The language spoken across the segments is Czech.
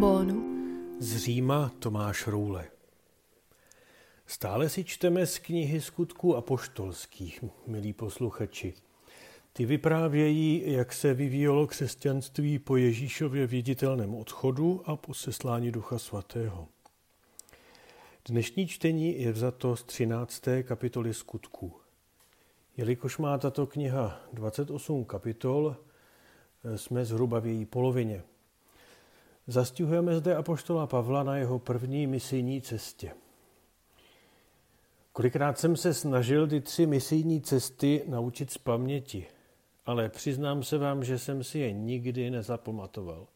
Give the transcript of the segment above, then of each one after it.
trombónu. Z Říma Tomáš Roule. Stále si čteme z knihy skutků apoštolských, milí posluchači. Ty vyprávějí, jak se vyvíjelo křesťanství po Ježíšově viditelném odchodu a po seslání Ducha Svatého. Dnešní čtení je vzato z 13. kapitoly skutků. Jelikož má tato kniha 28 kapitol, jsme zhruba v její polovině. Zastihujeme zde apoštola Pavla na jeho první misijní cestě. Kolikrát jsem se snažil ty tři misijní cesty naučit z paměti, ale přiznám se vám, že jsem si je nikdy nezapamatoval.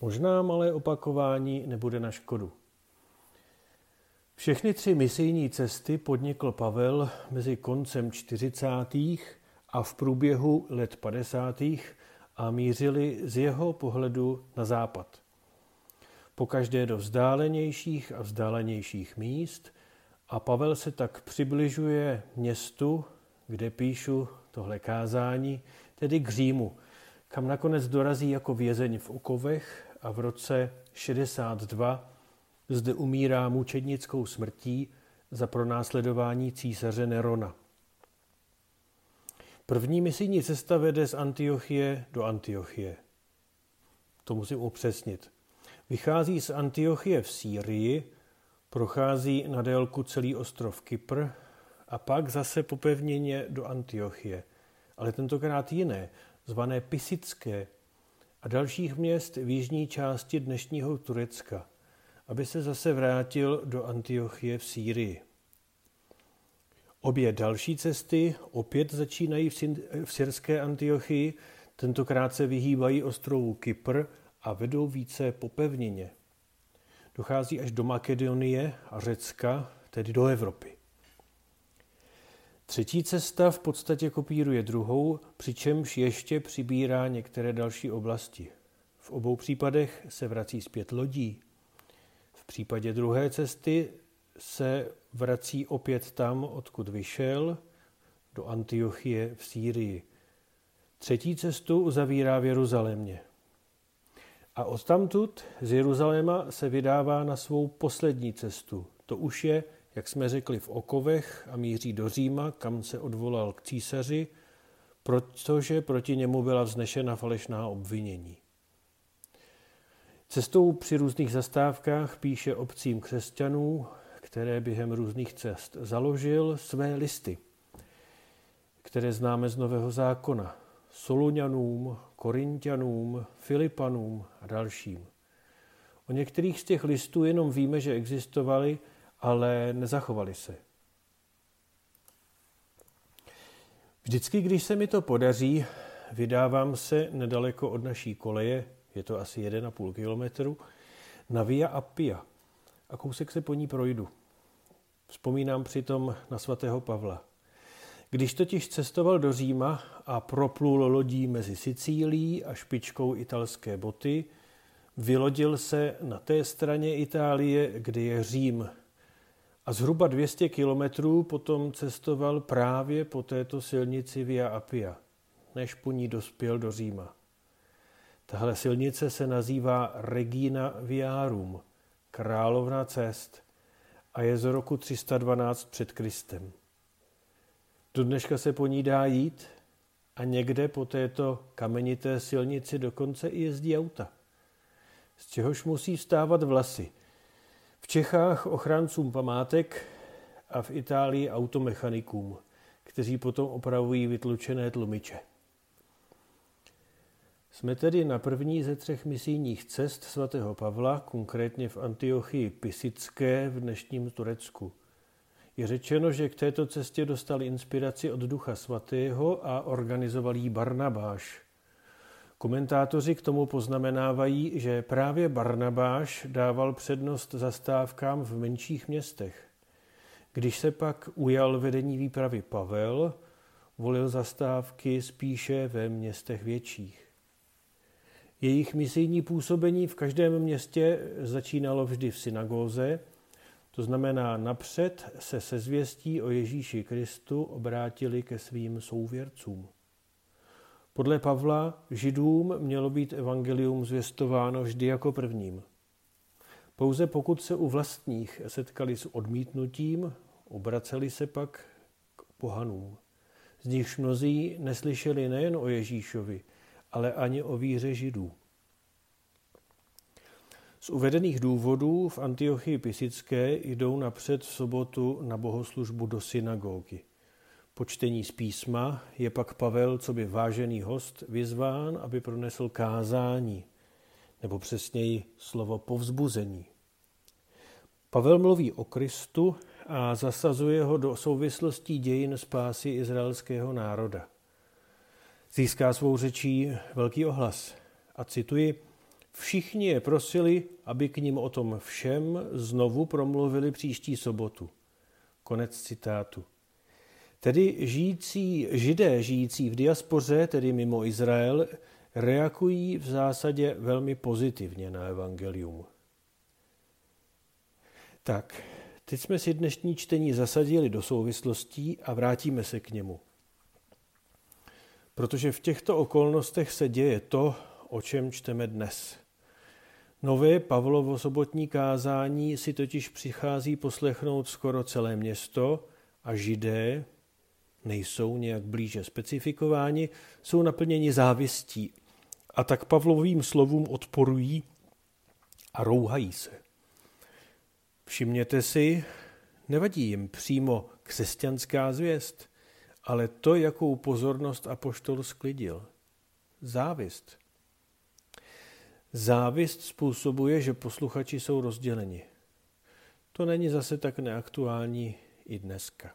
Možná malé opakování nebude na škodu. Všechny tři misijní cesty podnikl Pavel mezi koncem 40. a v průběhu let 50. a mířili z jeho pohledu na západ. Po každé do vzdálenějších a vzdálenějších míst a Pavel se tak přibližuje městu, kde píšu tohle kázání, tedy k Římu, kam nakonec dorazí jako vězeň v Okovech a v roce 62 zde umírá mučednickou smrtí za pronásledování císaře Nerona. První misijní cesta vede z Antiochie do Antiochie. To musím upřesnit. Vychází z Antiochie v Sýrii, prochází na délku celý ostrov Kypr a pak zase po pevnině do Antiochie, ale tentokrát jiné, zvané Pisické a dalších měst v jižní části dnešního Turecka – aby se zase vrátil do Antiochie v Sýrii. Obě další cesty opět začínají v syrské Antiochii, tentokrát se vyhýbají ostrovu Kypr a vedou více po pevnině. Dochází až do Makedonie a Řecka, tedy do Evropy. Třetí cesta v podstatě kopíruje druhou, přičemž ještě přibírá některé další oblasti. V obou případech se vrací zpět lodí, případě druhé cesty se vrací opět tam, odkud vyšel, do Antiochie v Sýrii. Třetí cestu uzavírá v Jeruzalémě. A odtamtud z Jeruzaléma se vydává na svou poslední cestu. To už je, jak jsme řekli, v Okovech a míří do Říma, kam se odvolal k císaři, protože proti němu byla vznešena falešná obvinění. Cestou při různých zastávkách píše obcím křesťanů, které během různých cest založil své listy, které známe z Nového zákona. Soluňanům, Korintianům, Filipanům a dalším. O některých z těch listů jenom víme, že existovali, ale nezachovali se. Vždycky, když se mi to podaří, vydávám se nedaleko od naší koleje je to asi 1,5 kilometru, na Via Appia a kousek se po ní projdu. Vzpomínám přitom na svatého Pavla. Když totiž cestoval do Říma a proplul lodí mezi Sicílií a špičkou italské boty, vylodil se na té straně Itálie, kde je Řím. A zhruba 200 kilometrů potom cestoval právě po této silnici Via Appia, než po ní dospěl do Říma. Tahle silnice se nazývá Regina Viarum, královna cest, a je z roku 312 před Kristem. Do dneška se po ní dá jít a někde po této kamenité silnici dokonce i jezdí auta, z čehož musí vstávat vlasy. V Čechách ochráncům památek a v Itálii automechanikům, kteří potom opravují vytlučené tlumiče. Jsme tedy na první ze třech misijních cest svatého Pavla, konkrétně v Antiochii Pisické v dnešním Turecku. Je řečeno, že k této cestě dostal inspiraci od Ducha Svatého a organizoval jí Barnabáš. Komentátoři k tomu poznamenávají, že právě Barnabáš dával přednost zastávkám v menších městech. Když se pak ujal vedení výpravy Pavel, volil zastávky spíše ve městech větších. Jejich misijní působení v každém městě začínalo vždy v synagóze, to znamená napřed se se zvěstí o Ježíši Kristu obrátili ke svým souvěrcům. Podle Pavla židům mělo být evangelium zvěstováno vždy jako prvním. Pouze pokud se u vlastních setkali s odmítnutím, obraceli se pak k pohanům. Z nichž mnozí neslyšeli nejen o Ježíšovi, ale ani o víře židů. Z uvedených důvodů v Antiochii Pisické jdou napřed v sobotu na bohoslužbu do synagogy. Po čtení z písma je pak Pavel, co by vážený host, vyzván, aby pronesl kázání, nebo přesněji slovo povzbuzení. Pavel mluví o Kristu a zasazuje ho do souvislostí dějin spásy izraelského národa. Získá svou řečí velký ohlas a cituji, Všichni je prosili, aby k ním o tom všem znovu promluvili příští sobotu. Konec citátu. Tedy žijící, židé žijící v diaspoře, tedy mimo Izrael, reagují v zásadě velmi pozitivně na evangelium. Tak, teď jsme si dnešní čtení zasadili do souvislostí a vrátíme se k němu. Protože v těchto okolnostech se děje to, o čem čteme dnes. Nové Pavlovo sobotní kázání si totiž přichází poslechnout skoro celé město a židé nejsou nějak blíže specifikováni, jsou naplněni závistí a tak Pavlovým slovům odporují a rouhají se. Všimněte si, nevadí jim přímo křesťanská zvěst, ale to, jakou pozornost apoštol sklidil. Závist. Závist způsobuje, že posluchači jsou rozděleni. To není zase tak neaktuální i dneska.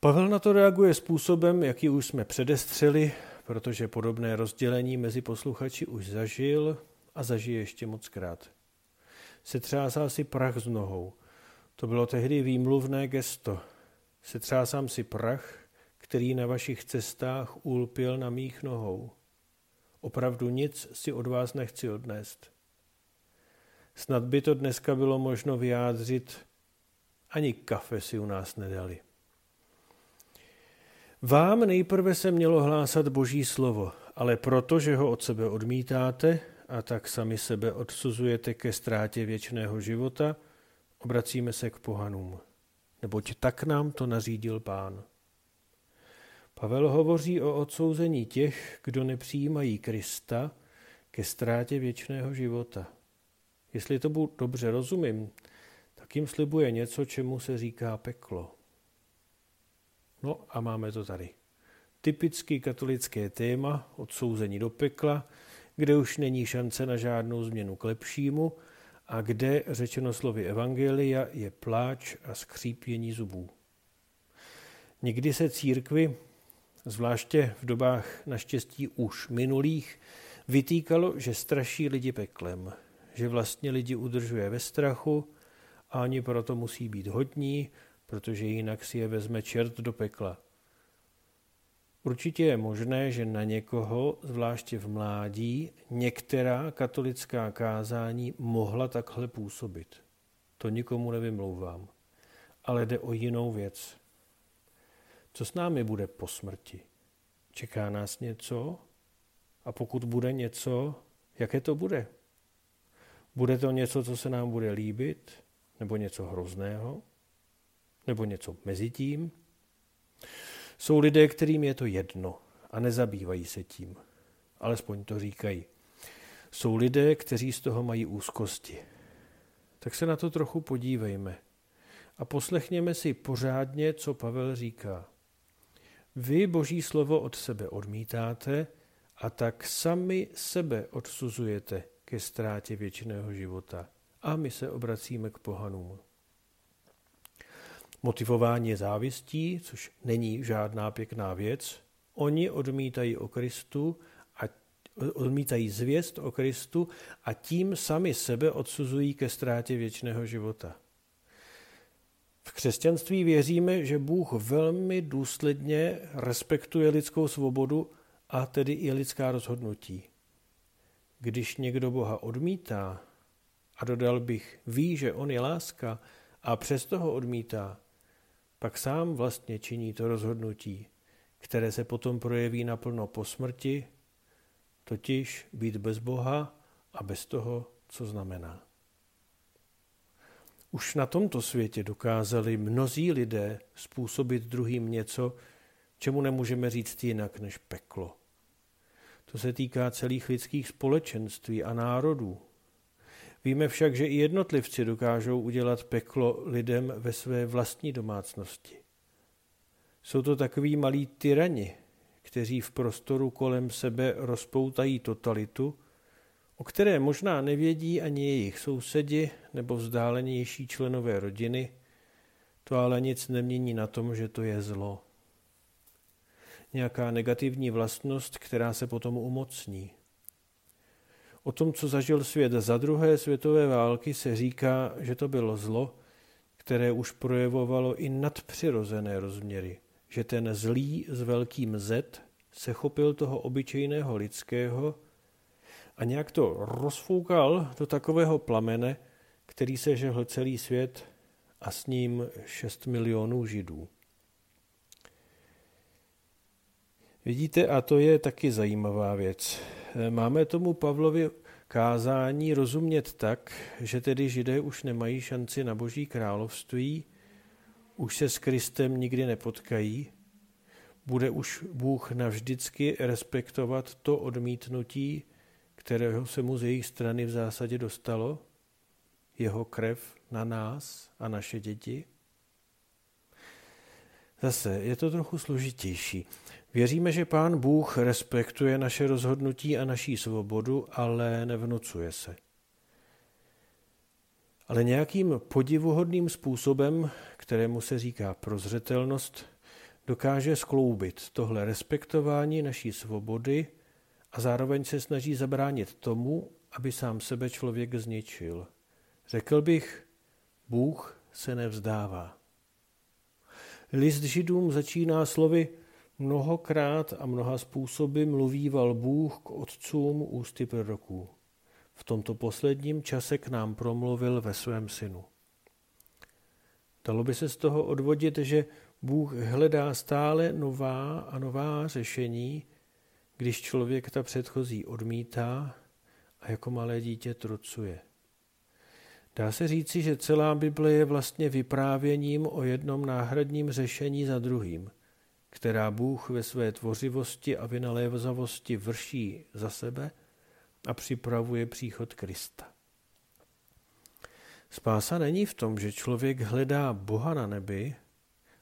Pavel na to reaguje způsobem, jaký už jsme předestřeli, protože podobné rozdělení mezi posluchači už zažil a zažije ještě moc krát. Setřásá si prach z nohou. To bylo tehdy výmluvné gesto. Setřásám si prach, který na vašich cestách úlpil na mých nohou. Opravdu nic si od vás nechci odnést. Snad by to dneska bylo možno vyjádřit, ani kafe si u nás nedali. Vám nejprve se mělo hlásat Boží slovo, ale proto, že ho od sebe odmítáte a tak sami sebe odsuzujete ke ztrátě věčného života, obracíme se k pohanům. Neboť tak nám to nařídil pán. Pavel hovoří o odsouzení těch, kdo nepřijímají Krista ke ztrátě věčného života. Jestli to dobře rozumím, tak jim slibuje něco, čemu se říká peklo. No a máme to tady. Typicky katolické téma odsouzení do pekla, kde už není šance na žádnou změnu k lepšímu a kde, řečeno slovy Evangelia, je pláč a skřípění zubů. Někdy se církvi zvláště v dobách naštěstí už minulých, vytýkalo, že straší lidi peklem, že vlastně lidi udržuje ve strachu a oni proto musí být hodní, protože jinak si je vezme čert do pekla. Určitě je možné, že na někoho, zvláště v mládí, některá katolická kázání mohla takhle působit. To nikomu nevymlouvám. Ale jde o jinou věc. Co s námi bude po smrti? Čeká nás něco? A pokud bude něco, jaké to bude? Bude to něco, co se nám bude líbit? Nebo něco hrozného? Nebo něco mezi tím? Jsou lidé, kterým je to jedno a nezabývají se tím. Alespoň to říkají. Jsou lidé, kteří z toho mají úzkosti. Tak se na to trochu podívejme a poslechněme si pořádně, co Pavel říká. Vy boží slovo od sebe odmítáte a tak sami sebe odsuzujete ke ztrátě věčného života. A my se obracíme k pohanům. Motivování je závistí, což není žádná pěkná věc. Oni odmítají o Kristu a odmítají zvěst o Kristu a tím sami sebe odsuzují ke ztrátě věčného života. V křesťanství věříme, že Bůh velmi důsledně respektuje lidskou svobodu a tedy i lidská rozhodnutí. Když někdo Boha odmítá, a dodal bych, ví, že on je láska a přesto ho odmítá, pak sám vlastně činí to rozhodnutí, které se potom projeví naplno po smrti, totiž být bez Boha a bez toho, co znamená. Už na tomto světě dokázali mnozí lidé způsobit druhým něco, čemu nemůžeme říct jinak než peklo. To se týká celých lidských společenství a národů. Víme však, že i jednotlivci dokážou udělat peklo lidem ve své vlastní domácnosti. Jsou to takoví malí tyrani, kteří v prostoru kolem sebe rozpoutají totalitu, o které možná nevědí ani jejich sousedi nebo vzdálenější členové rodiny, to ale nic nemění na tom, že to je zlo. Nějaká negativní vlastnost, která se potom umocní. O tom, co zažil svět za druhé světové války, se říká, že to bylo zlo, které už projevovalo i nadpřirozené rozměry, že ten zlý s velkým Z se chopil toho obyčejného lidského a nějak to rozfoukal do takového plamene, který se žehl celý svět a s ním 6 milionů židů. Vidíte, a to je taky zajímavá věc. Máme tomu Pavlovi kázání rozumět tak, že tedy židé už nemají šanci na boží království, už se s Kristem nikdy nepotkají, bude už Bůh navždycky respektovat to odmítnutí, kterého se mu z jejich strany v zásadě dostalo, jeho krev na nás a naše děti? Zase je to trochu složitější. Věříme, že Pán Bůh respektuje naše rozhodnutí a naší svobodu, ale nevnucuje se. Ale nějakým podivuhodným způsobem, kterému se říká prozřetelnost, dokáže skloubit tohle respektování naší svobody a zároveň se snaží zabránit tomu, aby sám sebe člověk zničil. Řekl bych, Bůh se nevzdává. List židům začíná slovy Mnohokrát a mnoha způsoby mluvíval Bůh k otcům ústy proroků. V tomto posledním čase k nám promluvil ve svém synu. Dalo by se z toho odvodit, že Bůh hledá stále nová a nová řešení, když člověk ta předchozí odmítá a jako malé dítě trucuje. Dá se říci, že celá Bible je vlastně vyprávěním o jednom náhradním řešení za druhým, která Bůh ve své tvořivosti a vynalézavosti vrší za sebe a připravuje příchod Krista. Spása není v tom, že člověk hledá Boha na nebi,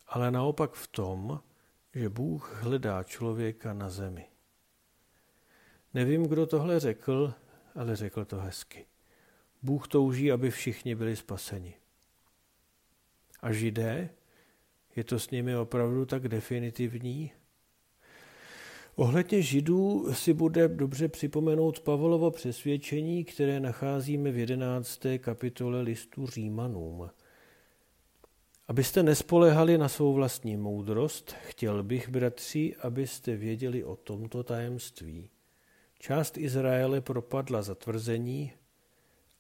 ale naopak v tom, že Bůh hledá člověka na zemi. Nevím, kdo tohle řekl, ale řekl to hezky. Bůh touží, aby všichni byli spaseni. A židé, je to s nimi opravdu tak definitivní? Ohledně židů si bude dobře připomenout Pavlovo přesvědčení, které nacházíme v jedenácté kapitole listu Římanům. Abyste nespolehali na svou vlastní moudrost, chtěl bych, bratři, abyste věděli o tomto tajemství. Část Izraele propadla zatvrzení,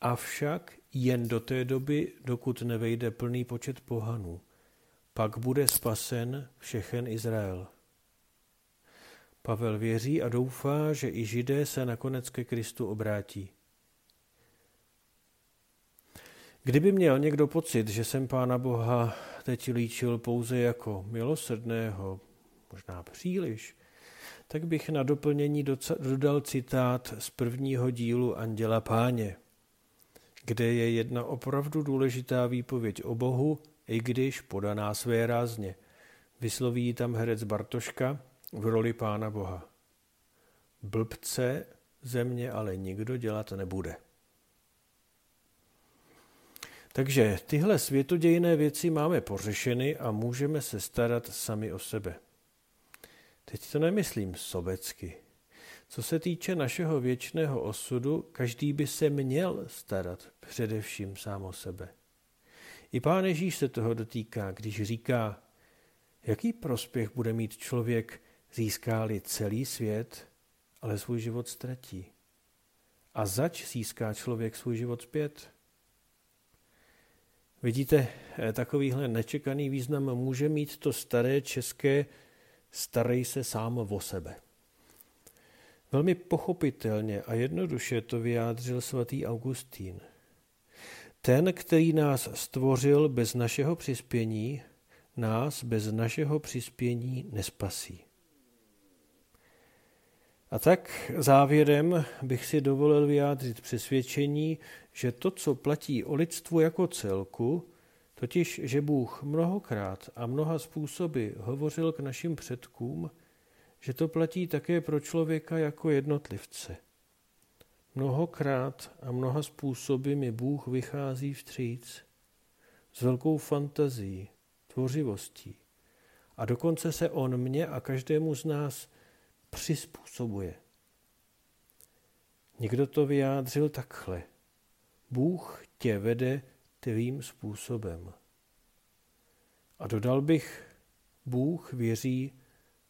avšak jen do té doby, dokud nevejde plný počet pohanů. Pak bude spasen všechen Izrael. Pavel věří a doufá, že i židé se nakonec ke Kristu obrátí. Kdyby měl někdo pocit, že jsem Pána Boha teď líčil pouze jako milosrdného, možná příliš, tak bych na doplnění dodal citát z prvního dílu Anděla Páně, kde je jedna opravdu důležitá výpověď o Bohu, i když podaná své rázně. Vysloví tam herec Bartoška v roli Pána Boha. Blbce země ale nikdo dělat nebude. Takže tyhle světodějné věci máme pořešeny a můžeme se starat sami o sebe. Teď to nemyslím sobecky. Co se týče našeho věčného osudu, každý by se měl starat především sám o sebe. I pán Ježíš se toho dotýká, když říká, jaký prospěch bude mít člověk, získá-li celý svět, ale svůj život ztratí. A zač získá člověk svůj život zpět? Vidíte, takovýhle nečekaný význam může mít to staré české Starej se sám o sebe. Velmi pochopitelně a jednoduše to vyjádřil svatý Augustín. Ten, který nás stvořil bez našeho přispění, nás bez našeho přispění nespasí. A tak závěrem bych si dovolil vyjádřit přesvědčení, že to, co platí o lidstvu jako celku, totiž, že Bůh mnohokrát a mnoha způsoby hovořil k našim předkům, že to platí také pro člověka jako jednotlivce. Mnohokrát a mnoha způsoby mi Bůh vychází vstříc s velkou fantazí, tvořivostí. A dokonce se On mě a každému z nás přizpůsobuje. Někdo to vyjádřil takhle. Bůh tě vede tvým způsobem. A dodal bych, Bůh věří